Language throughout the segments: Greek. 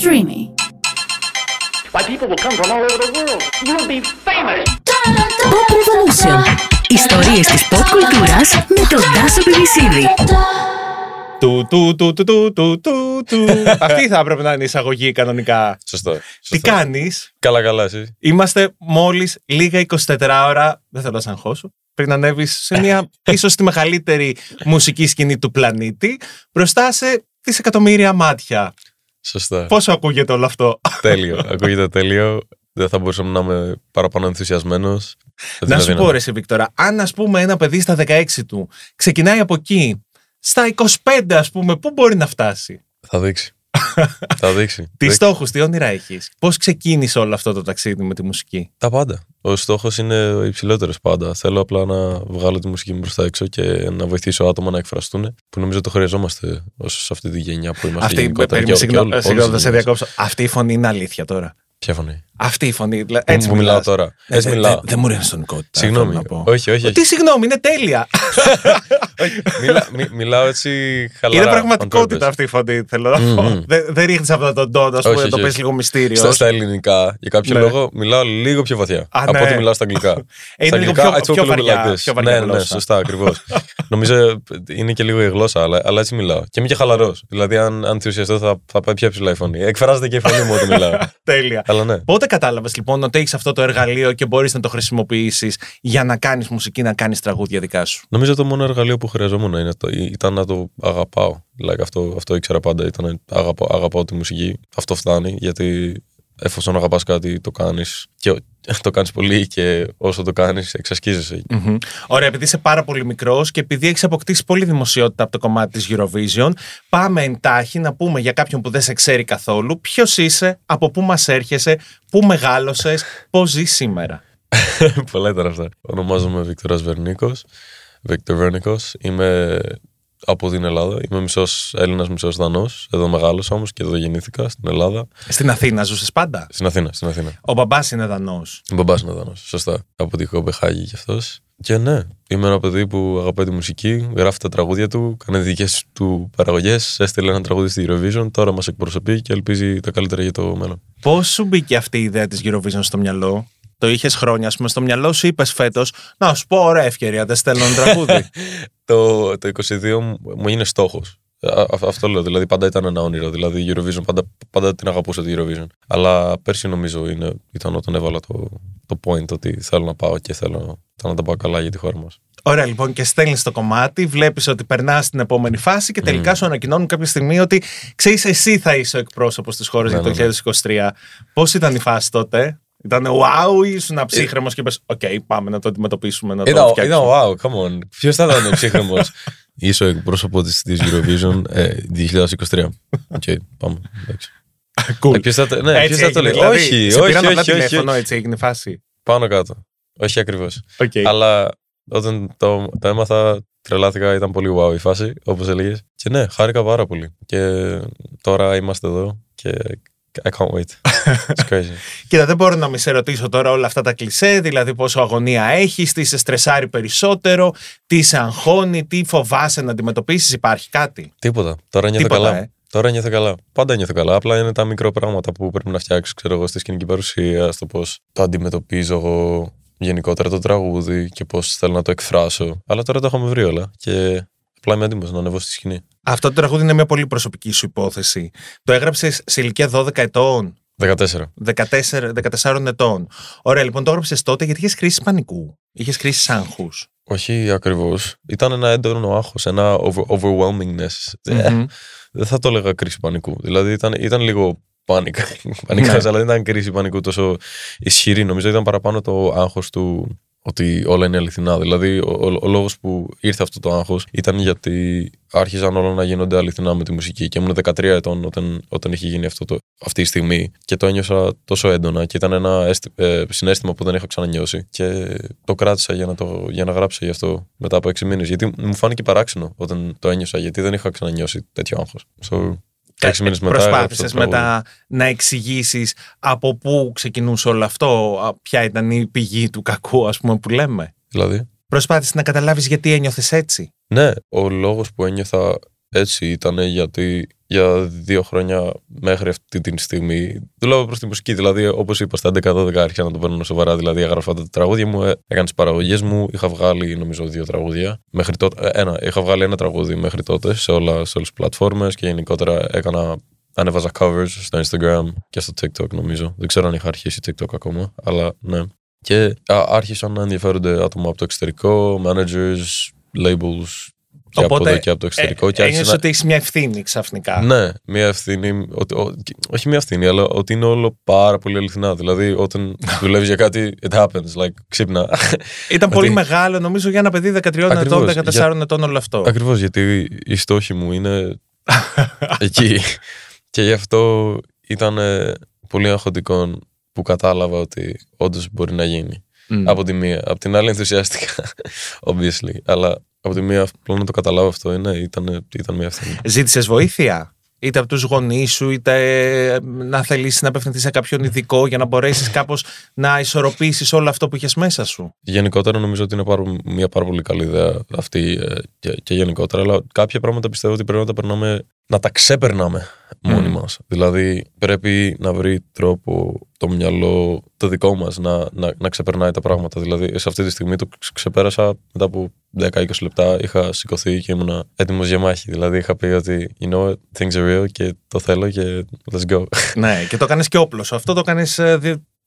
Streamy. Why, people will come from all over the world. You'll be famous. Pop Revolution. Ιστορίες της pop κουλτούρας με τον Τάσο Πιβισίδη. Του, του, του, του, του, του, του, του. Αυτή θα έπρεπε να είναι η εισαγωγή κανονικά. Σωστό. Τι σωστό. κάνεις, Καλά, καλά, εσύ. Είμαστε μόλις λίγα 24 ώρα. Δεν θέλω να σε αγχώσω. Πριν ανέβεις σε μια ίσως τη μεγαλύτερη μουσική σκηνή του πλανήτη, μπροστά σε δισεκατομμύρια μάτια. Σωστά. Πόσο ακούγεται όλο αυτό; τέλειο. Ακούγεται τέλειο. Δεν θα μπορούσαμε να είμαι παραπάνω ενθουσιασμένος. να σου πω, ρε, εσύ, Βίκτορα, αν ας πούμε ένα παιδί στα 16 του ξεκινάει από εκεί, στα 25 ας πούμε, πού μπορεί να φτάσει; Θα δείξει. θα δείξει. Τι Δείξει. στόχους, τι όνειρα έχεις; Πώς ξεκίνησε όλο αυτό το ταξίδι με τη μουσική; Τα πάντα. Ο στόχος είναι ο υψηλότερος πάντα. Θέλω απλά να βγάλω τη μουσική μου προς τα έξω και να βοηθήσω άτομα να εκφραστούν. Που νομίζω το χρειαζόμαστε όσο σε αυτή τη γενιά που είμαστε. Αυτή, γενικότερα περίμενε, και- και συγγνώμη, όλη- συγγνώμη, όλες θα οι σε γενιές. διακόψω. Αυτή η φωνή είναι αλήθεια τώρα. Ποια φωνή; Αυτή η φωνή. δηλαδή, Που- Έτσι που μιλάς. μιλάω τώρα. Ε, Έτσι δε- μιλάω. δε- Δεν μου ρίχνει τον κόντ. Συγγνώμη. Να πω. Όχι, όχι. όχι. Τι συγγνώμη, είναι τέλεια. Όχι, μιλά- μι- Μιλάω έτσι χαλαρά. Είναι on πραγματικότητα purpose. αυτή η φωνή, θέλω να πω. Μμμ. Δεν δεν ρίχνεις αυτό τον τόνο, ας Όχι, πούμε, όχι, το όχι. πες λίγο μυστήριο. Στα, στα ελληνικά, για κάποιο Ναι. λόγο, μιλάω λίγο πιο βαθιά. Α, από ναι. ό,τι μιλάω στα αγγλικά. Ε, είναι στα λίγο αγγλικά, πιο- I talk πιο a little βαριά- like this. πιο βαριά ναι, ναι, ναι, γλώσσα. σωστά, ακριβώς. Νομίζω είναι και λίγο η γλώσσα, αλλά, αλλά έτσι μιλάω. Και είμαι και χαλαρός. Δηλαδή, αν, αν ενθουσιαστώ, θα, θα πάει πιο ψηλά η φωνή. Εκφράζεται και η φωνή μου όταν μιλάω. Τέλεια. αλλά ναι. Πότε κατάλαβες λοιπόν ότι έχεις αυτό το εργαλείο και μπορείς να το χρησιμοποιήσεις για να κάνεις μουσική, να κάνεις τραγούδια δικά σου. Νομίζω το μόνο εργαλείο που χρειαζόμουν είναι το, ήταν να το αγαπάω. Δηλαδή, αυτό, αυτό ήξερα πάντα. Ήταν αγαπάω, αγαπάω τη μουσική. Αυτό φτάνει. Γιατί εφόσον αγαπάς κάτι, το κάνεις. Και το κάνεις πολύ και όσο το κάνεις, εξασκίζεσαι. Μμμ. Ωραία, επειδή είσαι πάρα πολύ μικρός και επειδή έχεις αποκτήσει πολύ δημοσιότητα από το κομμάτι της Eurovision, πάμε εντάχει να πούμε για κάποιον που δεν σε ξέρει καθόλου ποιος είσαι, από πού μας έρχεσαι, πού μεγάλωσες, πώς ζεις σήμερα. Πολλά ήταν αυτά. Ονομάζομαι Βίκτορας Βερνίκος. Βίκτορ Βερνίκος. Είμαι από την Ελλάδα. Είμαι μισός Έλληνας, μισός Δανός. Εδώ μεγάλωσα όμως και εδώ γεννήθηκα στην Ελλάδα. Στην Αθήνα ζούσες πάντα; Στην Αθήνα, στην Αθήνα. Ο μπαμπάς είναι Δανός. Ο μπαμπάς είναι Δανός, σωστά. Από την Κομπεχάγη κι αυτός. Και ναι, είμαι ένα παιδί που αγαπάει τη μουσική, γράφει τα τραγούδια του, κάνει δικές του παραγωγές, έστειλε ένα τραγούδι στη Eurovision, τώρα μας εκπροσωπεί και ελπίζει τα καλύτερα για το μέλλον. Πώς σου μπήκε αυτή η ιδέα της Eurovision στο μυαλό, Το είχες χρόνια, ας πούμε, στο μυαλό σου είπες φέτος, Να σου πω, ωραία ευκαιρία, δεν στέλνω ένα τραγούδι. το, το 22 μου- μου είναι στόχος. Αυτό λέω. Δηλαδή, πάντα ήταν ένα όνειρο. Δηλαδή, η Eurovision, πάντα, πάντα την αγαπούσα τη Eurovision. Αλλά πέρσι νομίζω είναι, ήταν όταν έβαλα το, το point ότι θέλω να πάω και θέλω να τα πάω καλά για τη χώρα μας. Ωραία, λοιπόν, και στέλνεις το κομμάτι, βλέπεις ότι περνάς στην επόμενη φάση και τελικά σου ανακοινώνουν κάποια στιγμή ότι ξέρεις, εσύ θα είσαι ο εκπρόσωπος της χώρας Ναι, για το ναι, 2023. Πώς ήταν η φάση τότε, Ήταν wow, ή ήσουν ψύχραιμος και είπες: Οκ, πάμε να το αντιμετωπίσουμε, να το Ήταν, φτιάξουμε. ήταν wow, come on. Ποιος θα ήταν ο ψύχραιμος; Είσαι ο εκπρόσωπος της Eurovision ε, 2023. Οκ, πάμε. εντάξει. Cool. Ε, ποιος θα το- ναι, Έτσι ποιος θα το έγινε, λέει; δηλαδή, Όχι, σε όχι, πήραν απλά όχι, όχι, τηλέφωνο, όχι. έτσι έγινε η φάση. Πάνω κάτω. Όχι ακριβώς. Οκ. Αλλά όταν το, το έμαθα, τρελάθηκα, ήταν πολύ wow η φάση, όπως έλεγες. Και ναι, χάρηκα πάρα πολύ. Και τώρα είμαστε εδώ και I can't wait. It's crazy. Κοίτα, δεν μπορώ να μη σε ρωτήσω τώρα όλα αυτά τα κλισέ, δηλαδή πόσο αγωνία έχεις, τι σε στρεσάρει περισσότερο, τι σε αγχώνει, τι φοβάσαι να αντιμετωπίσεις, υπάρχει κάτι; Τίποτα. Τώρα νιώθω Τίποτα, καλά. ε. Τώρα νιώθω καλά. Πάντα νιώθω καλά. Απλά είναι τα μικρό πράγματα που πρέπει να φτιάξω, ξέρω εγώ, στη σκηνική παρουσία, στο πώς το αντιμετωπίζω εγώ γενικότερα το τραγούδι και πώς θέλω να το εκφράσω. Αλλά τώρα το έχουμε βρει όλα και απλά είμαι έτοιμος να ανεβώ στη σκηνή. Αυτό το τραγούδι είναι μια πολύ προσωπική σου υπόθεση. Το έγραψες σε ηλικία 12 ετών, 14. 14, 14 ετών. Ωραία, λοιπόν, το έγραψες τότε γιατί είχες κρίση πανικού. Είχες κρίση άγχους. Όχι ακριβώς. Ήταν ένα έντονο άγχος, ένα over- overwhelmingness. Ε, Μμμ. δεν θα το έλεγα κρίση πανικού. Δηλαδή ήταν, ήταν λίγο πάνικα. Πανικά, Ναι. αλλά δεν ήταν κρίση πανικού τόσο ισχυρή. Νομίζω ήταν παραπάνω το άγχος του ότι όλα είναι αληθινά. Δηλαδή, ο, ο, ο λόγος που ήρθε αυτό το άγχος ήταν γιατί άρχιζαν όλα να γίνονται αληθινά με τη μουσική. Και ήμουν 13 ετών όταν, όταν είχε γίνει αυτό το, αυτή η στιγμή. Και το ένιωσα τόσο έντονα και ήταν ένα αίσθη- ε, συνέστημα που δεν είχα ξανανιώσει. Και το κράτησα για να, το, για να γράψω γι' αυτό μετά από 6 μήνες. Γιατί μου φάνηκε παράξενο όταν το ένιωσα, γιατί δεν είχα ξανανιώσει τέτοιο άγχος. So, έξι μήνες μετά. έγραψα Προσπάθησε το τραγούδι. μετά να εξηγήσεις από πού ξεκινούσε όλο αυτό, α, ποια ήταν η πηγή του κακού, ας πούμε, που λέμε. Δηλαδή; Προσπάθησες να καταλάβεις γιατί ένιωθες έτσι. Ναι, ο λόγος που ένιωθα έτσι ήταν γιατί για δύο χρόνια μέχρι αυτή τη στιγμή δουλεύω προς τη μουσική. Δηλαδή, όπως είπα, στα 11-12 άρχισα να το παίρνω σοβαρά. Δηλαδή, έγραφα τα τραγούδια μου, ε, έκανα τις παραγωγές μου. Είχα βγάλει, νομίζω, δύο τραγούδια. Μέχρι τότε, ε, ένα, είχα βγάλει ένα τραγούδι μέχρι τότε σε, όλα, σε όλες τις πλατφόρμες και γενικότερα έκανα Ανέβαζα covers στο Instagram και στο TikTok νομίζω. Δεν ξέρω αν είχα αρχίσει TikTok ακόμα, αλλά ναι. Και α, άρχισαν να ενδιαφέρονται άτομα από το εξωτερικό, managers, labels και από εδώ και από το εξωτερικό. ε, και άρχισε ένιωσες ότι έχεις μια ευθύνη ξαφνικά. ναι, μια ευθύνη. Ότι, ο- όχι μια ευθύνη, αλλά ότι είναι όλο πάρα πολύ αληθινά. Δηλαδή, όταν δουλεύεις για κάτι, it happens. Like, ξύπνα. Ήταν πολύ Ότι- μεγάλο, νομίζω, για ένα παιδί 13 ετών, Ακριβώς, 14 για- ετών όλο αυτό. Ακριβώς, γιατί οι στόχοι μου είναι εκεί. και γι' αυτό ήταν ε, πολύ αγχωτικό που κατάλαβα ότι όντως μπορεί να γίνει. Μμ. Από τη μία. Από την άλλη ενθουσιάστηκα, obviously. Αλλά από τη μία, απλό να το καταλάβω αυτό είναι, ήταν, ήταν μια ευθύνη. Ζήτησες βοήθεια, είτε από τους γονείς σου, είτε ε, να θελήσεις να απευθυνθείς σε κάποιον ειδικό για να μπορέσεις κάπως να ισορροπήσεις όλο αυτό που είχες μέσα σου; Γενικότερα νομίζω ότι είναι πάρα, μια πάρα πολύ καλή ιδέα αυτή ε, και, και γενικότερα, αλλά κάποια πράγματα πιστεύω ότι πρέπει να τα περνάμε, να τα ξεπερνάμε μόνοι Μμμ. μας. Δηλαδή πρέπει να βρει τρόπο το μυαλό το δικό μας να, να, να ξεπερνάει τα πράγματα. Δηλαδή σε αυτή τη στιγμή το ξε- ξεπέρασα μετά από 10-20 λεπτά είχα σηκωθεί και ήμουν έτοιμος για μάχη. Δηλαδή είχα πει ότι you know what, things are real και το θέλω και let's go. ναι, και το έκανε και όπλος σου. Αυτό το κάνεις.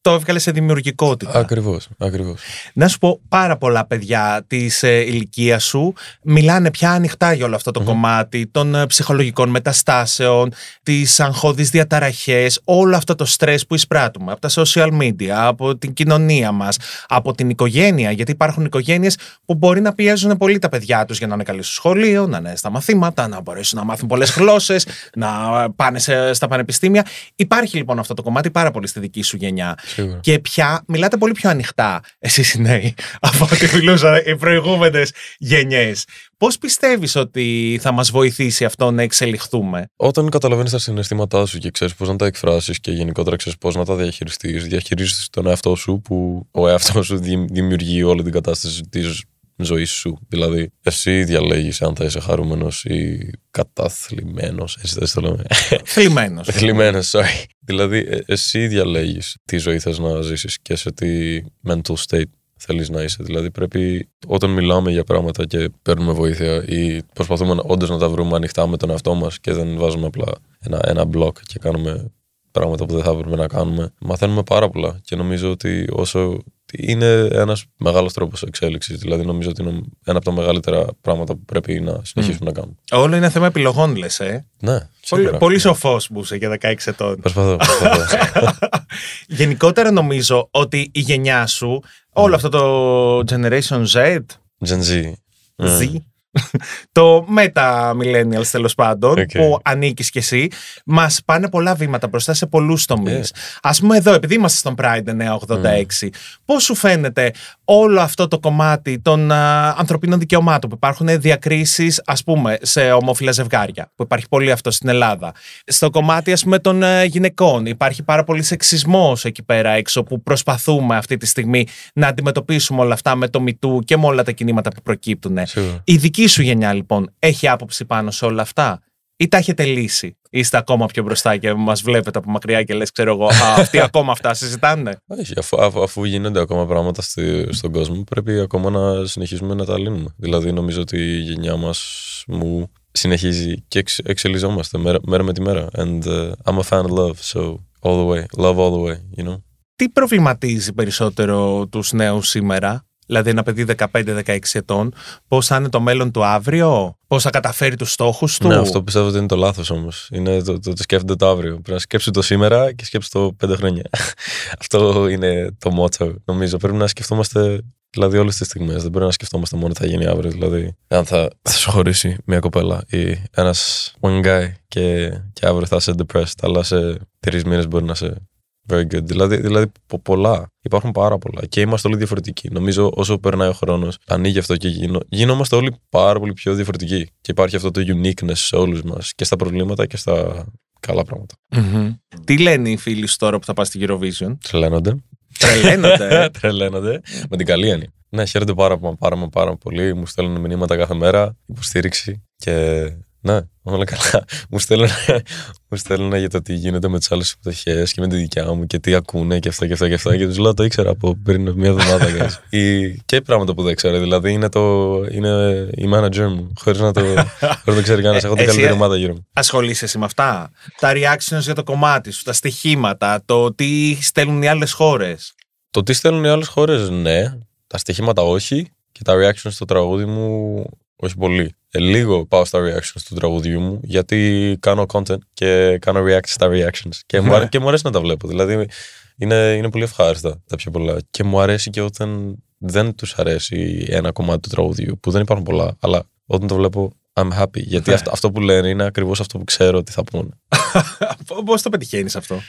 Το έβγαλε σε δημιουργικότητα. ακριβώς, ακριβώς. Να σου πω, πάρα πολλά παιδιά της ε, ηλικίας σου μιλάνε πια ανοιχτά για όλο αυτό το Μμμ. κομμάτι των ε, ψυχολογικών μεταστάσεων, τις αγχώδεις διαταραχές, όλο αυτό το στρες που εισπράττουμε από τα social media, από την κοινωνία μας, από την οικογένεια. Γιατί υπάρχουν οικογένειες που μπορεί να πιέζουν πολύ τα παιδιά τους για να είναι καλοί στο σχολείο, να είναι στα μαθήματα, να μπορέσουν να μάθουν πολλές γλώσσες, να πάνε σε- στα πανεπιστήμια. Υπάρχει λοιπόν αυτό το κομμάτι πάρα πολύ στη δική σου γενιά. Σίγουρα. Και πια μιλάτε πολύ πιο ανοιχτά εσείς οι νέοι από ό,τι μιλούσαν οι προηγούμενες γενιές. Πώς πιστεύεις ότι θα μας βοηθήσει αυτό να εξελιχθούμε; Όταν καταλαβαίνεις τα συναισθήματά σου και ξέρεις πώς να τα εκφράσεις και γενικότερα ξέρεις πώς να τα διαχειριστείς, διαχειρίζεσαι τον εαυτό σου που ο εαυτός σου δη- δημιουργεί όλη την κατάσταση της ζωής σου. Δηλαδή, εσύ διαλέγεις αν θα είσαι χαρούμενος ή καταθλιμμένος. Έτσι δεν το λέμε. Θλιμμένος. Θλιμμένος, sorry. Δηλαδή, ε, εσύ διαλέγεις τι ζωή θες να ζήσεις και σε τι mental state θέλεις να είσαι. Δηλαδή, πρέπει όταν μιλάμε για πράγματα και παίρνουμε βοήθεια ή προσπαθούμε όντως να τα βρούμε ανοιχτά με τον εαυτό μας και δεν βάζουμε απλά ένα, ένα μπλοκ και κάνουμε πράγματα που δεν θα έπρεπε να κάνουμε, μαθαίνουμε πάρα πολλά. Και νομίζω ότι όσο είναι ένας μεγάλος τρόπος εξέλιξης. Δηλαδή, νομίζω ότι είναι ένα από τα μεγαλύτερα πράγματα που πρέπει να συνεχίσουμε να κάνουμε. Όλο είναι θέμα επιλογών λες, ε. Ναι, Πολύ, σίγουρα. πολύ σοφός που είσαι για 16 ετών. Προσπαθώ. προσπαθώ. Γενικότερα νομίζω ότι η γενιά σου, όλο αυτό το Generation Z, Gen Z. Ναι. Z, το Meta Millennials τέλος πάντων, Οκ. που ανήκεις κι εσύ, μας πάνε πολλά βήματα μπροστά σε πολλούς τομείς. Yeah. Α πούμε εδώ, επειδή είμαστε στον Pride 986, πώς σου φαίνεται όλο αυτό το κομμάτι των α, ανθρωπίνων δικαιωμάτων που υπάρχουν διακρίσεις, ας πούμε, σε ομόφυλα ζευγάρια, που υπάρχει πολύ αυτό στην Ελλάδα. Στο κομμάτι, ας πούμε, των ε, γυναικών, υπάρχει πάρα πολύ σεξισμός εκεί πέρα έξω, που προσπαθούμε αυτή τη στιγμή να αντιμετωπίσουμε όλα αυτά με το MeToo και με όλα τα κινήματα που προκύπτουν. Σίγουρα. Η δική σου γενιά λοιπόν έχει άποψη πάνω σε όλα αυτά ή τα έχετε λύσει. Είστε ακόμα πιο μπροστά και μας βλέπετε από μακριά και λες ξέρω εγώ «Α, αυτοί ακόμα αυτά συζητάνε. Όχι, αφού, αφού, αφού γίνονται ακόμα πράγματα στη, στον κόσμο, πρέπει ακόμα να συνεχίσουμε να τα λύνουμε. Δηλαδή, νομίζω ότι η γενιά μας μου συνεχίζει και εξ, εξελιζόμαστε μέρα, μέρα με τη μέρα. And uh, I'm a fan of love, so all the way. Love all the way, you know; Τι προβληματίζει περισσότερο τους νέους σήμερα, δηλαδή ένα παιδί 15-16 ετών, πώς θα είναι το μέλλον του αύριο, πώς θα καταφέρει τους στόχους του; Ναι, αυτό πιστεύω ότι είναι το λάθος όμως. Είναι το, το, το σκέφτεται το αύριο. Πρέπει να σκέψει το σήμερα και σκέψει το πέντε χρόνια. αυτό είναι το μότσο, νομίζω. Πρέπει να σκεφτόμαστε δηλαδή όλες τις στιγμές. Δεν πρέπει να σκεφτόμαστε μόνο τι θα γίνει αύριο. Δηλαδή, αν θα, θα σου χωρίσει μια κοπέλα ή ένας one guy και, και αύριο θα είσαι depressed, αλλά σε τρεις μήνες μπορεί να είσαι very good. Δηλαδή, δηλαδή πο- πολλά. Υπάρχουν πάρα πολλά. Και είμαστε όλοι διαφορετικοί. Νομίζω όσο περνάει ο χρόνος, ανοίγει αυτό και γίνο, γινόμαστε όλοι πάρα πολύ πιο διαφορετικοί. Και υπάρχει αυτό το uniqueness σε όλους μας και στα προβλήματα και στα καλά πράγματα. Μμμ. Τι λένε οι φίλοι σου τώρα που θα πας στη Eurovision; Τρελαίνονται. Τρελαίνονται. ε. Τρελαίνονται. Με την καλή έννοια. Ναι, χαίρονται πάρα, πάρα, πάρα, πάρα πολύ. Μου στέλνουν μηνύματα κάθε μέρα, υποστήριξη και Ναι, όλα καλά. μου στέλνουν, μου στέλνουν για το τι γίνεται με τις άλλες συμμετοχέ και με τη δικιά μου και τι ακούνε και αυτά και αυτά και αυτά. Και τους λέω το ήξερα από πριν μια εβδομάδα. guys». Ή, και πράγματα που δεν ξέρω. Δηλαδή είναι, το, είναι η manager μου. Χωρίς να το, χωρίς να το ξέρει κανένας. Έχω την Ε, εσύ, καλύτερη ε, ομάδα γύρω μου. Ασχολείσαι εσύ με αυτά; Τα reactions για το κομμάτι σου, τα στοιχήματα, το τι στέλνουν οι άλλες χώρες; Το τι στέλνουν οι άλλες χώρες, ναι. Τα στοιχήματα όχι. Και τα reactions στο τραγούδι μου, όχι πολύ. Ε, λίγο πάω στα reactions του τραγουδιού μου, γιατί κάνω content και κάνω react στα reactions. Και, μου, αρέ- και μου αρέσει να τα βλέπω. Δηλαδή, είναι, είναι πολύ ευχάριστα τα πιο πολλά. Και μου αρέσει και όταν δεν τους αρέσει ένα κομμάτι του τραγουδιού, που δεν υπάρχουν πολλά, αλλά όταν το βλέπω, I'm happy. Γιατί Ναι. αυτό, αυτό που λένε είναι ακριβώς αυτό που ξέρω ότι θα πούνε. Πώ το πετυχαίνεις αυτό;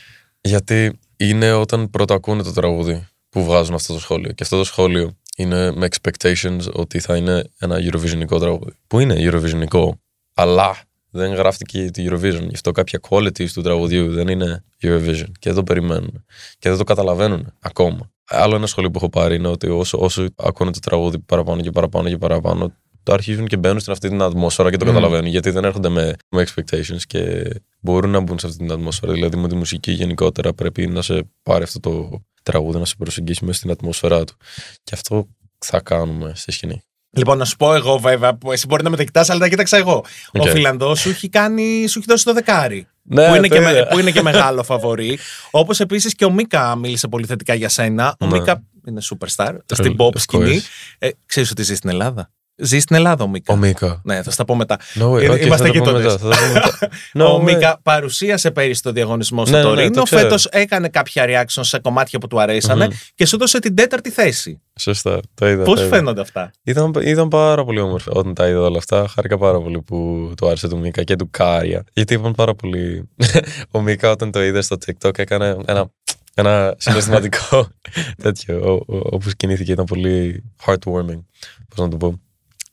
Γιατί είναι όταν πρώτα ακούνε το τραγούδι που βγάζουν αυτό το σχόλιο. Και αυτό το σχόλιο είναι με expectations ότι θα είναι ένα Eurovisionικό τραγούδι. Που είναι Eurovisionικό, αλλά δεν γράφτηκε τη Eurovision. Γι' αυτό κάποια qualities του τραγουδιού δεν είναι Eurovision. Και δεν το περιμένουν. Και δεν το καταλαβαίνουν ακόμα. Άλλο ένα σχόλιο που έχω πάρει είναι ότι όσο, όσο ακούνε το τραγούδι παραπάνω και παραπάνω και παραπάνω, το αρχίζουν και μπαίνουν στην αυτή την ατμόσφαιρα και το καταλαβαίνουν. Γιατί δεν έρχονται με, με expectations και μπορούν να μπουν σε αυτή την ατμόσφαιρα. Δηλαδή με τη μουσική γενικότερα πρέπει να σε πάρει αυτό το τραγούδι, να σε προσεγγίσει μέσα στην ατμόσφαιρά του. Και αυτό θα κάνουμε στη σκηνή. Λοιπόν, να σου πω εγώ βέβαια, που εσύ μπορεί να μην τα κοιτάς, αλλά τα κοίταξα εγώ. Ο Οκ. Φιλανδός σου έχει, κάνει, σου έχει δώσει το δεκάρι. Ναι, που, είναι το και με- είδα. που είναι και μεγάλο φαβορή. Όπως επίσης και ο Μίκα μίλησε πολύ θετικά για σένα. Ο Ναι. Μίκα είναι superstar στην pop of σκηνή. course. Ε, Ξέρεις ότι ζει στην Ελλάδα; Ζει στην Ελλάδα ο Μίκα. Ο Μίκα. Ναι, θα στα πω μετά. No way. Είναι- Okay, είμαστε θα τα πω γείτονες. μετά, θα τα πω μετά. No ο way. Μίκα παρουσίασε πέρυσι το διαγωνισμό στο Ναι, ναι, ναι, Τωρίνο. το ξέρω. Φέτος έκανε κάποια reaction σε κομμάτια που του αρεσανε και σου έδωσε την τέταρτη θέση. Σωστά, το είδα. Πώς το είδα. φαίνονται αυτά; Ήταν, ήταν πάρα πολύ όμορφα όταν τα είδα όλα αυτά. Χάρηκα πάρα πολύ που του άρεσε του Μίκα και του Κάρια. Γιατί είπαν πάρα πολύ. ο Μίκα όταν το είδε στο TikTok έκανε ένα, ένα συναισθηματικό τέτοιο. ο- ο- Όπω κινήθηκε ήταν πολύ heartwarming. Πώς να το πω.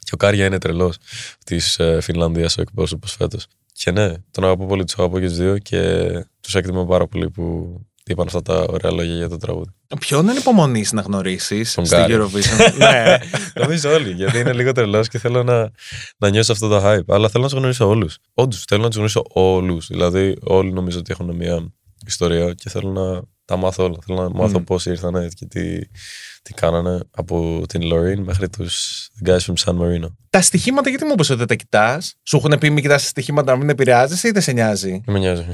Και ο Κάρια είναι τρελός της Φινλανδίας ο εκπρόσωπος φέτος. Και ναι, τον αγαπώ πολύ, τους αγαπώ και τους δύο και τους εκτιμώ πάρα πολύ που είπαν αυτά τα ωραία λόγια για το τραγούδι. Ποιον ανυπομονείς να γνωρίσεις Τον στη Κάρι. Eurovision; ναι. Νομίζω όλοι, γιατί είναι λίγο τρελός και θέλω να, να νιώσω αυτό το hype. Αλλά θέλω να τους γνωρίσω όλους. Όντως, θέλω να τους γνωρίσω όλους. Δηλαδή, όλοι νομίζω ότι έχουν μια ιστορία και θέλω να τα μάθω όλα. Θέλω να μάθω Μμ. πώς ήρθανε και τι, τι κάνανε από την Lorraine μέχρι τους guys from San Marino. Τα στοιχήματα, γιατί μου είπες ότι δεν τα κοιτάς; Σου έχουν πει μην κοιτάς τα στοιχήματα να μην επηρεάζεσαι ή δεν σε νοιάζει; Δεν με νοιάζει.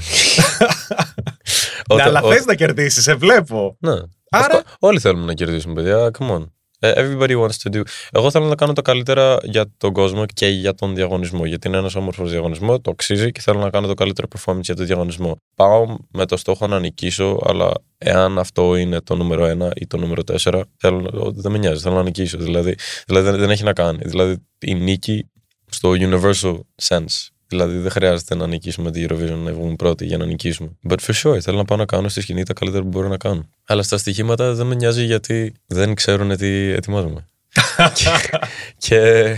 ναι, αλλά Όταν- θες να κερδίσεις, σε βλέπω. Ναι. Άρα- Αυτό- όλοι θέλουμε να κερδίσουμε, παιδιά. Come on. Ε, Everybody wants to do. Εγώ θέλω να κάνω το καλύτερα για τον κόσμο και για τον διαγωνισμό. Γιατί είναι ένας όμορφος διαγωνισμό, το αξίζει και θέλω να κάνω το καλύτερο performance για τον διαγωνισμό. Πάω με το στόχο να νικήσω, αλλά εάν αυτό είναι το νούμερο 1 ή το νούμερο 4, θέλω, δεν με νοιάζει, θέλω να νικήσω. Δηλαδή, δηλαδή δεν, δεν έχει να κάνει. Δηλαδή η νίκη στο universal sense. Δηλαδή δεν χρειάζεται να νικήσουμε τη Eurovision να βγούμε πρώτοι για να νικήσουμε. But for sure, θέλω να πάω να κάνω στη σκηνή τα καλύτερα που μπορώ να κάνω. Αλλά στα στοιχήματα δεν με νοιάζει γιατί δεν ξέρουν τι ετοιμάζομαι. και, και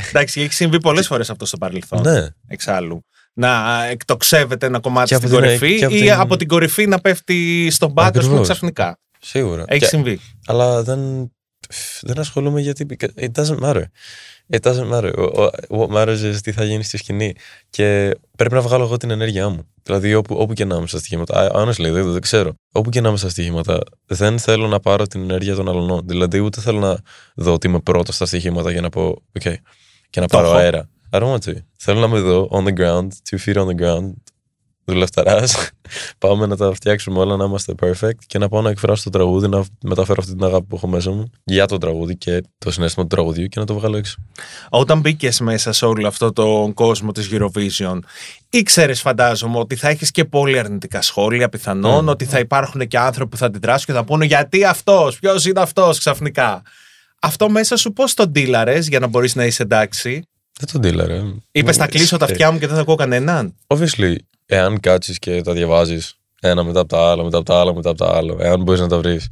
Εντάξει, έχει συμβεί πολλές φορές αυτό στο παρελθόν. ναι, Εξάλλου. Να εκτοξεύεται ένα κομμάτι Και από στην την- κορυφή και από ή την- από την κορυφή να πέφτει στον πάτο, ας πούμε, Ακριβώς. ξαφνικά. σίγουρα. Έχει Και- συμβεί. αλλά δεν, δεν ασχολούμαι γιατί it doesn't matter. It doesn't matter. Ο- ο- What matters is τι θα γίνει στη σκηνή. Και πρέπει να βγάλω εγώ την ενέργειά μου. Δηλαδή, όπου, όπου και να είμαι στα στοιχήματα. I- Honestly, δεν, δεν ξέρω. Όπου και να είμαι στα στοιχήματα, δεν θέλω να πάρω την ενέργεια των αλλωνών. Δηλαδή, ούτε θέλω να δω ότι είμαι πρώτος στα στοιχήματα για να πω, OK, και να Το πάρω έχω. αέρα. I don't want to. Θέλω να με δω on the ground, two feet on the ground, δουλευταράς. Πάμε να τα φτιάξουμε όλα, να είμαστε perfect και να πάω να εκφράσω το τραγούδι, να μεταφέρω αυτή την αγάπη που έχω μέσα μου για το τραγούδι και το συνέστημα του τραγουδιού και να το βγάλω έξω. Όταν μπήκες μέσα σε όλο αυτό τον κόσμο της Eurovision, ήξερες, φαντάζομαι, ότι θα έχεις και πολύ αρνητικά σχόλια πιθανόν, Mm. ότι θα υπάρχουν και άνθρωποι που θα αντιδράσουν και θα πούνε γιατί αυτός, ποιος είναι αυτός ξαφνικά. Αυτό μέσα σου πώς τον ντύλαρες για να μπορείς να είσαι εντάξει; Δεν τον τίλαρε. Είπες θα κλείσω τα αυτιά μου και δεν θα ακούω κανέναν. Obviously, εάν κάτσεις και τα διαβάζεις ένα μετά από τα άλλα, μετά από τα άλλα, μετά από τα άλλα, εάν μπορείς να τα βρεις,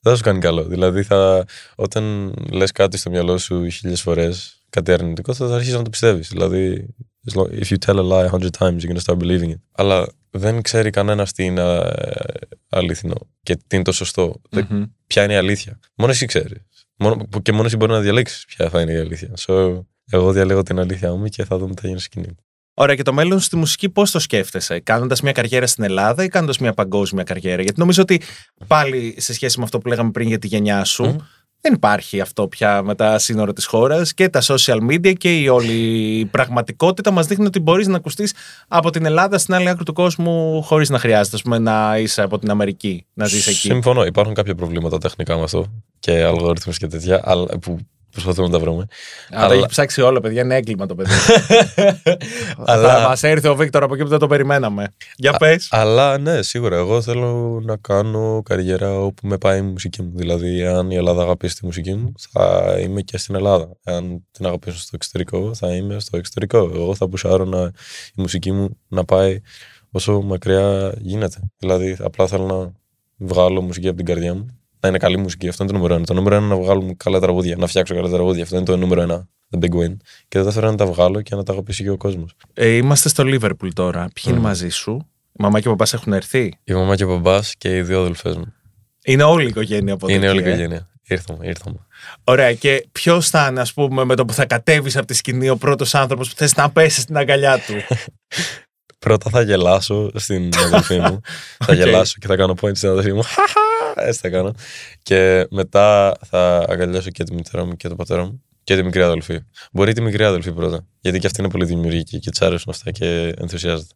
δεν θα σου κάνει καλό. Δηλαδή, θα, όταν λες κάτι στο μυαλό σου χίλιες φορές, κάτι αρνητικό, θα αρχίσεις να το πιστεύεις. Δηλαδή, as long- if you tell a lie a hundred times, you're gonna start believing it. Αλλά δεν ξέρει κανένα τι είναι ε, αλήθινο και τι είναι το σωστό. Δεν- Μμμ. Ποια είναι η αλήθεια. Μόνο εσύ ξέρεις. Μόνο, που και μόνο εσύ μπορεί να διαλέξεις ποια θα είναι η αλήθεια. So, εγώ διαλέγω την αλήθεια μου και θα δούμε τι θα γίνει στη σκηνή. Ωραία, και το μέλλον στη μουσική πώς το σκέφτεσαι, κάνοντας μια καριέρα στην Ελλάδα ή κάνοντας μια παγκόσμια καριέρα; Γιατί νομίζω ότι πάλι σε σχέση με αυτό που λέγαμε πριν για τη γενιά σου, Μμμ. δεν υπάρχει αυτό πια με τα σύνορα της χώρας και τα social media και η όλη η πραγματικότητα μας δείχνει ότι μπορείς να ακουστείς από την Ελλάδα στην άλλη άκρη του κόσμου χωρίς να χρειάζεται ας πούμε, να είσαι από την Αμερική, να ζεις εκεί. Συμφωνώ. Υπάρχουν κάποια προβλήματα τεχνικά με αυτό και αλγόριθμου και τέτοια αλλά, που προσπαθούμε να τα βρούμε. Αν τα αλλά- έχει ψάξει όλα, παιδιά, είναι έγκλημα το παιδί. Αλλά- Θα μας έρθει ο Βίκτορ από εκεί που δεν το περιμέναμε. Για πες. Αλλά ναι, σίγουρα. Εγώ θέλω να κάνω καριέρα όπου με πάει η μουσική μου. Δηλαδή, αν η Ελλάδα αγαπήσει τη μουσική μου, θα είμαι και στην Ελλάδα. Αν την αγαπήσω στο εξωτερικό, θα είμαι στο εξωτερικό. Εγώ θα πουσάρω να, η μουσική μου να πάει όσο μακριά γίνεται. Δηλαδή, απλά θέλω να βγάλω μουσική από την καρδιά μου. Να είναι καλή μουσική. Αυτό είναι το νούμερο ένα. Το νούμερο ένα είναι να βγάλουμε καλά τραγούδια, να φτιάξω καλά τραγούδια. Αυτό είναι το νούμερο ένα. The big win. Και το δεύτερο είναι να τα βγάλω και να τα αγαπήσει και ο κόσμος. Ε, είμαστε στο Λίβερπουλ τώρα. Ποιοι είναι Μμμ. μαζί σου, η μαμά και ο παπάς έχουν έρθει; Η μαμά και ο μπαμπά και οι δύο αδελφές μου. Είναι όλη η οικογένεια από είναι εκεί, όλη η ε; οικογένεια. Ήρθαμε, ήρθαμε. Ωραία. Και ποιος θα είναι, ας πούμε, με το που θα κατέβεις από τη σκηνή ο πρώτος άνθρωπος που θες να πέσεις στην αγκαλιά του; Πρώτα θα γελάσω στην αδελφή μου. θα Οκ. γελάσω και θα κάνω point στην αδελφή μου. Χαχα! Έτσι θα κάνω. Και μετά θα αγκαλιάσω και τη μητέρα μου και τον πατέρα μου και τη μικρή αδελφή. Μπορεί τη μικρή αδελφή πρώτα. Γιατί και αυτή είναι πολύ δημιουργική και της αρέσουν αυτά και ενθουσιάζεται.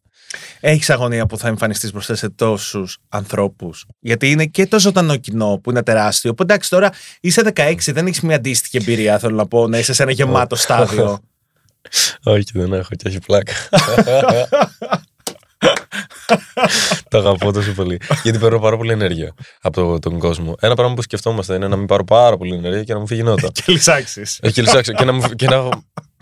Έχεις αγωνία που θα εμφανιστείς μπροστά σε τόσους ανθρώπους; Γιατί είναι και το ζωντανό κοινό που είναι τεράστιο. Που εντάξει, τώρα είσαι 16, δεν έχεις μια αντίστοιχη εμπειρία, θέλω να πω, να είσαι σε ένα γεμάτο στάδιο. Όχι, δεν έχω και έχει πλάκα. Τα αγαπώ τόσο πολύ. Γιατί παίρνω πάρα πολύ ενέργεια από το- τον κόσμο. Ένα πράγμα που σκεφτόμαστε είναι να μην πάρω πάρα πολύ ενέργεια και να μου φύγει νότα. και λυσάξεις. Ε, και λυσάξω και να, μου, και να,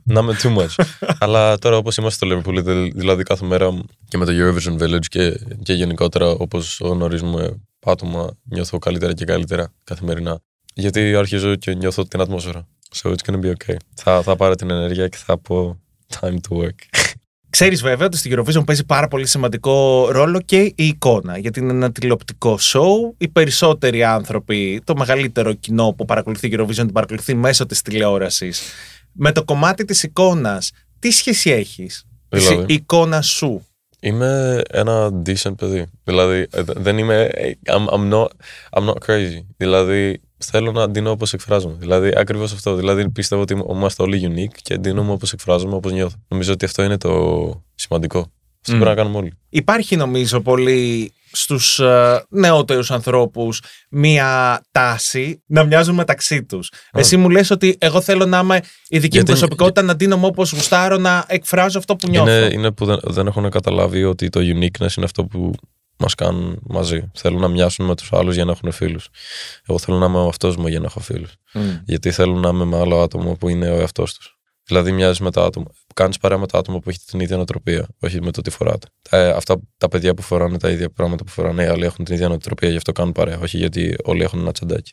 να είμαι too much. Αλλά τώρα όπως είμαστε στο Liverpool, δη- δηλαδή κάθε μέρα και με το Eurovision Village και, και γενικότερα όπως γνωρίζουμε άτομα, νιώθω καλύτερα και καλύτερα καθημερινά. Γιατί αρχίζω και νιώθω την ατμόσφαιρα. So it's gonna be okay. Θα, θα πάρω την ενέργεια και θα πω time to work. Ξέρεις βέβαια ότι στην Eurovision παίζει πάρα πολύ σημαντικό ρόλο και η εικόνα. Γιατί είναι ένα τηλεοπτικό show. Οι περισσότεροι άνθρωποι, το μεγαλύτερο κοινό που παρακολουθεί Eurovision, την παρακολουθεί μέσω της τηλεόρασης. Με το κομμάτι της εικόνας, τι σχέση έχεις; Δηλαδή; Η εικόνας σου. Είμαι ένα decent παιδί. Δηλαδή, ε, δε- δεν είμαι. ε, I'm, I'm, not, I'm not crazy. Δηλαδή, θέλω να ντύνω όπως εκφράζομαι. Δηλαδή, ακριβώς αυτό. Δηλαδή, πιστεύω ότι είμαστε όλοι unique και ντύνομαι όπως εκφράζομαι, όπως νιώθω. Νομίζω ότι αυτό είναι το σημαντικό. Αυτό Μμ. πρέπει να κάνουμε όλοι. Υπάρχει νομίζω πολύ στους ε, νεότερους ανθρώπους μία τάση να μοιάζουν μεταξύ τους. Εσύ μου λες ότι εγώ θέλω να είμαι η δική μου Γιατί- προσωπικότητα, να ντύνομαι όπως γουστάρω, να εκφράζω αυτό που νιώθω. Είναι, είναι που δεν, δεν έχουν καταλάβει ότι το uniqueness είναι αυτό που μας κάνουν μαζί. Θέλουν να μοιάσουν με τους άλλους για να έχουν φίλους. Εγώ θέλω να είμαι ο εαυτό μου για να έχω φίλους. Μμ. Γιατί θέλουν να είμαι με άλλο άτομο που είναι ο εαυτός τους. Δηλαδή, μοιάζει με τα άτομα. Κάνεις παρέα με τα άτομα που έχετε την ίδια νοοτροπία, όχι με το τι φοράτε. Ε, αυτά τα παιδιά που φοράνε τα ίδια πράγματα που φοράνε οι άλλοι έχουν την ίδια νοοτροπία, γι' αυτό κάνουν παρέα. Όχι γιατί όλοι έχουν ένα τσαντάκι.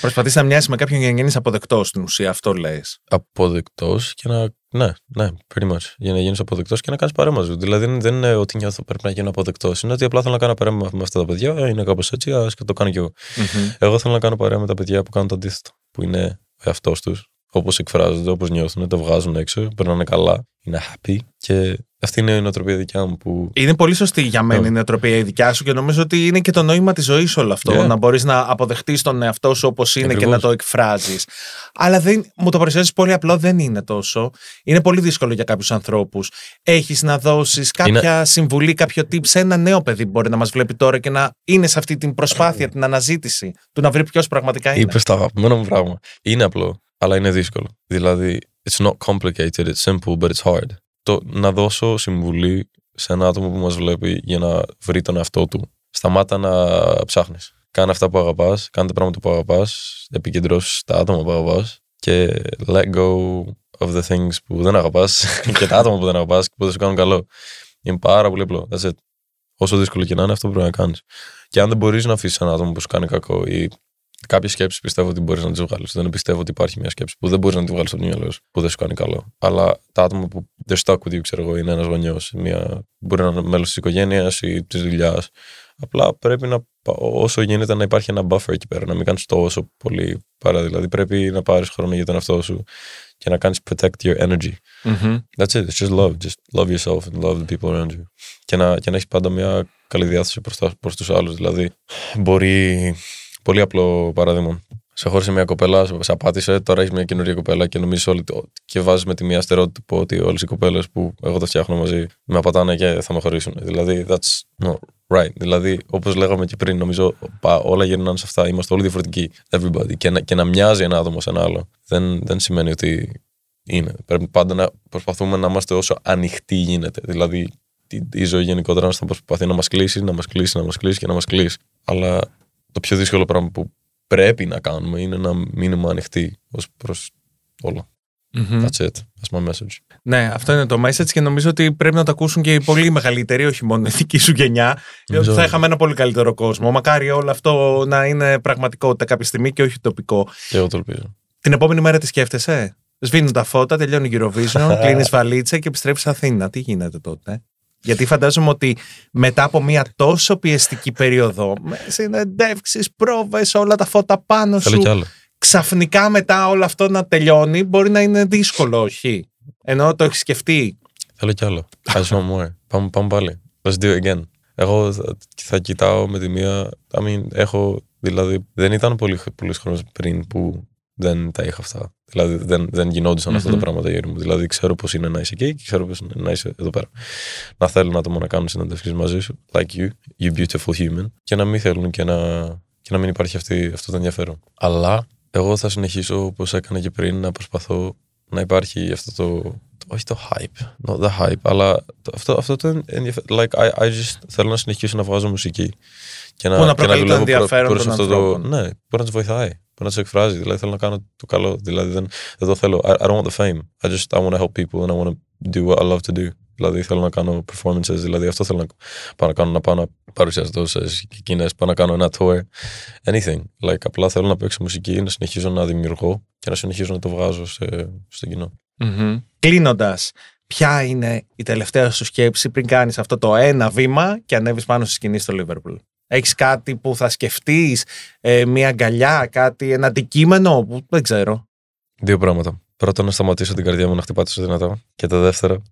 Προσπαθείς να μοιάσεις με κάποιον για να γίνεις αποδεκτός στην ουσία, αυτό λες. Αποδεκτός και να. Ναι, ναι, pretty much. Για να γίνεις αποδεκτός και να κάνεις παρέα μαζί του. Δηλαδή, δεν- δεν είναι ότι νιώθω πρέπει να γίνω αποδεκτός. Είναι ότι απλά θέλω να κάνω παρέα με, με αυτά τα παιδιά. Ε, Είναι κάπως έτσι, ας το κάνω κι εγώ. Εγώ θέλω να κάνω παρέα με τα παιδιά που κάνουν το αντίθετο. Που είναι ο εαυτός τους, όπως εκφράζονται, όπως νιώθουν, το βγάζουν έξω, περνάνε καλά, είναι happy. Και αυτή είναι η νοοτροπία δικιά μου που. Είναι πολύ σωστή για μένα Ναι. η νοοτροπία η δικιά σου και νομίζω ότι είναι και το νόημα της ζωής όλο αυτό. Yeah. Να μπορείς να αποδεχτείς τον εαυτό σου όπως είναι και Ακριβώς. να το εκφράζεις. Αλλά δεν, μου το παρουσιάζεις πολύ απλό, δεν είναι τόσο. Είναι πολύ δύσκολο για κάποιους ανθρώπους. Έχεις να δώσεις κάποια συμβουλή, κάποιο tip σε ένα νέο παιδί που μπορεί να μας βλέπει τώρα και να είναι σε αυτή την προσπάθεια, την αναζήτηση του να βρει ποιος πραγματικά είναι. Είπες το αγαπημένο μου πράγμα. Είναι απλό, αλλά είναι δύσκολο. Δηλαδή, it's not complicated, it's simple, but it's hard. Το να δώσω συμβουλή σε ένα άτομο που μας βλέπει για να βρει τον εαυτό του. Σταμάτα να ψάχνεις. Κάνε αυτά που αγαπάς, κάνε τα πράγματα που αγαπάς, επικεντρώσεις τα άτομα που αγαπάς και let go of the things που δεν αγαπάς και τα άτομα που δεν αγαπάς και που δεν σου κάνουν καλό. Είναι πάρα πολύ απλό. That's it. Όσο δύσκολο και να είναι, αυτό πρέπει να κάνεις. Και αν δεν μπορείς να αφήσεις ένα άτομο που σου κάνει κακό ή κάποιες σκέψεις πιστεύω ότι μπορείς να τις βγάλεις. Δεν πιστεύω ότι υπάρχει μια σκέψη που δεν μπορείς να τη βγάλεις από το μυαλό σου, που δεν σου κάνει καλό. Αλλά τα άτομα που they're stuck with you, ξέρω εγώ, είναι ένας γονιός, μια... μπορεί να είναι μέλος της οικογένειας ή της δουλειάς. Απλά πρέπει να πα- όσο γίνεται να υπάρχει ένα buffer εκεί πέρα, να μην κάνεις τόσο πολύ παρά. Δηλαδή πρέπει να πάρεις χρόνο για τον εαυτό σου και να κάνεις protect your energy. That's it. It's just love. Just love yourself and love the people around you. Και να, και να έχεις πάντα μια καλή διάθεση προς, προς τους άλλους. Δηλαδή, μπορεί... Πολύ απλό παράδειγμα. Σε χώρισε μια κοπέλα, σε- σε απάτησε, τώρα έχεις μια καινούργια κοπέλα και νομίζεις όλοι. το- και βάζεις με τη μία στερεότυπο ότι όλες οι κοπέλες που εγώ τα φτιάχνω μαζί με απατάνε και θα με χωρίσουν. Δηλαδή, that's not right. Δηλαδή, όπως λέγαμε και πριν, νομίζω πα- όλα γυρνάνε σε αυτά. Είμαστε όλοι διαφορετικοί. Everybody. Και να, και να μοιάζει ένα άτομο σε ένα άλλο δεν, δεν σημαίνει ότι είναι. Πρέπει πάντα να προσπαθούμε να είμαστε όσο ανοιχτοί γίνεται. Δηλαδή, η, η ζωή γενικότερα θα προσπαθεί να μας κλείσει, να μας κλείσει, να μας κλείσει και να μας κλείσει. Αλλά το πιο δύσκολο πράγμα που πρέπει να κάνουμε είναι να μείνουμε ανοιχτοί ως προς όλα. That's it. That's my message. Ναι, αυτό είναι το message και νομίζω ότι πρέπει να το ακούσουν και οι πολύ μεγαλύτεροι, όχι μόνο η δική σου γενιά. Διότι Νομίζω- θα είχαμε ένα πολύ καλύτερο κόσμο. Μακάρι όλο αυτό να είναι πραγματικότητα κάποια στιγμή και όχι τοπικό. Και εγώ το ελπίζω. Την επόμενη μέρα τι σκέφτεσαι; Σβήνουν τα φώτα, τελειώνει η Eurovision, κλείνεις βαλίτσα και επιστρέφεις Αθήνα. Τι γίνεται τότε. Γιατί φαντάζομαι ότι μετά από μια τόσο πιεστική περίοδο, με συνεντεύξεις, πρόβες, όλα τα φώτα πάνω Θέλω σου, κι άλλο. ξαφνικά μετά όλο αυτό να τελειώνει, μπορεί να είναι δύσκολο, όχι. Ενώ το έχεις σκεφτεί. Θέλω κι άλλο. I just want more. Πάμε, πάμε πάλι. Let's do it again. Εγώ θα, θα κοιτάω με τη μία. I mean, έχω. Δηλαδή, δεν ήταν πολύ, πολλοί χρόνο πριν που δεν τα είχα αυτά. Δηλαδή, δεν, δεν γινόντουσαν αυτά τα Μμμ. πράγματα γύρω μου. Δηλαδή, ξέρω πώς είναι να είσαι εκεί και ξέρω πώς είναι να είσαι εδώ πέρα. Να θέλουν άτομα να κάνουν συνέντευξει μαζί σου, like you, you beautiful human, και να μην θέλουν και να, και να μην υπάρχει αυτή, αυτό το ενδιαφέρον. Αλλά εγώ θα συνεχίσω όπως έκανα και πριν να προσπαθώ να υπάρχει αυτό το. το- όχι το hype, not the hype, αλλά το, αυτό, αυτό το ενδιαφέρον. Like, I, I just θέλω να συνεχίσω να βγάζω μουσική. Και να, Που να και προκαλεί το δουλεύω προ- ενδιαφέρον προς των αυτό το, ανθρώπων. Ναι, που να τους βοηθάει, που να του εκφράζει. Δηλαδή θέλω να κάνω το καλό. Δηλαδή δεν, δεν το θέλω. I, I don't want the fame. I just I want to help people and I want to do what I love to do. Δηλαδή θέλω να κάνω performances, δηλαδή αυτό θέλω να πάω να κάνω, να πάω να παρουσιάσω τόσες εκείνες, πάω να κάνω ένα tour, anything. Like, απλά θέλω να παίξω μουσική, να συνεχίζω να δημιουργώ και να συνεχίζω να το βγάζω σε, στο κοινό. Κλείνοντας, ποια είναι η τελευταία σου σκέψη πριν κάνεις αυτό το ένα βήμα και ανέβεις πάνω στη σκηνή στο Λίβερπουλ; Έχεις κάτι που θα σκεφτείς, μια αγκαλιά, κάτι, ένα αντικείμενο που δεν ξέρω. Δύο πράγματα. Πρώτον, να σταματήσω την καρδιά μου να χτυπάει τόσο δυνατά. Και το δεύτερο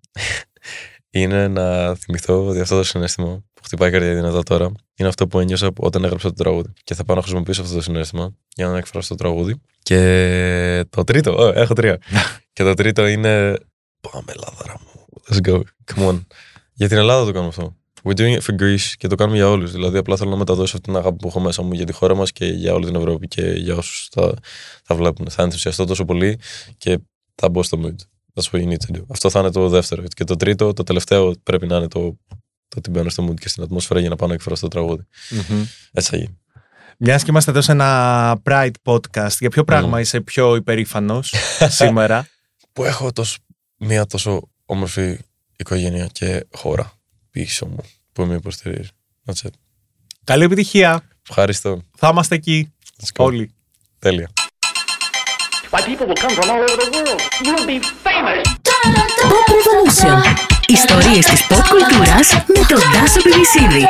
είναι να θυμηθώ ότι αυτό το συνέστημα που χτυπάει η καρδιά δυνατά τώρα είναι αυτό που ένιωσα όταν έγραψα το τραγούδι. Και θα πάω να χρησιμοποιήσω αυτό το συνέστημα για να εκφράσω το τραγούδι. Και το τρίτο, oh, έχω τρία. και το τρίτο είναι. Πάμε, Ελλάδα μου. Let's go. Come on. Για την Ελλάδα το κάνουμε αυτό. We're doing it for Greece και το κάνουμε για όλους. Δηλαδή, απλά θέλω να μεταδώσω αυτή την αγάπη που έχω μέσα μου για τη χώρα μας και για όλη την Ευρώπη και για όσους θα, θα βλέπουν. Θα ενθουσιαστώ τόσο πολύ και θα μπω στο mood. That's what you need to do. Αυτό θα είναι το δεύτερο. Και το τρίτο, το τελευταίο, πρέπει να είναι το, το ότι μπαίνω στο mood και στην ατμόσφαιρα για να πάω να εκφράσω το τραγούδι. Έτσι θα γίνει. Μιας και είμαστε εδώ σε ένα Pride podcast, για ποιο πράγμα είσαι πιο υπερήφανος σήμερα; Που έχω τόσο, μια τόσο όμορφη οικογένεια και χώρα πίσω μου που με υποστηρίζει. That's it. Καλή επιτυχία. Ευχαριστώ. Θα είμαστε εκεί Let's go. όλοι. Τέλεια. Why people will come from all over the world. You'll be famous. Pop Revolution. Ιστορίες της pop κουλτούρας με τον Τάσο Πιβισίδη.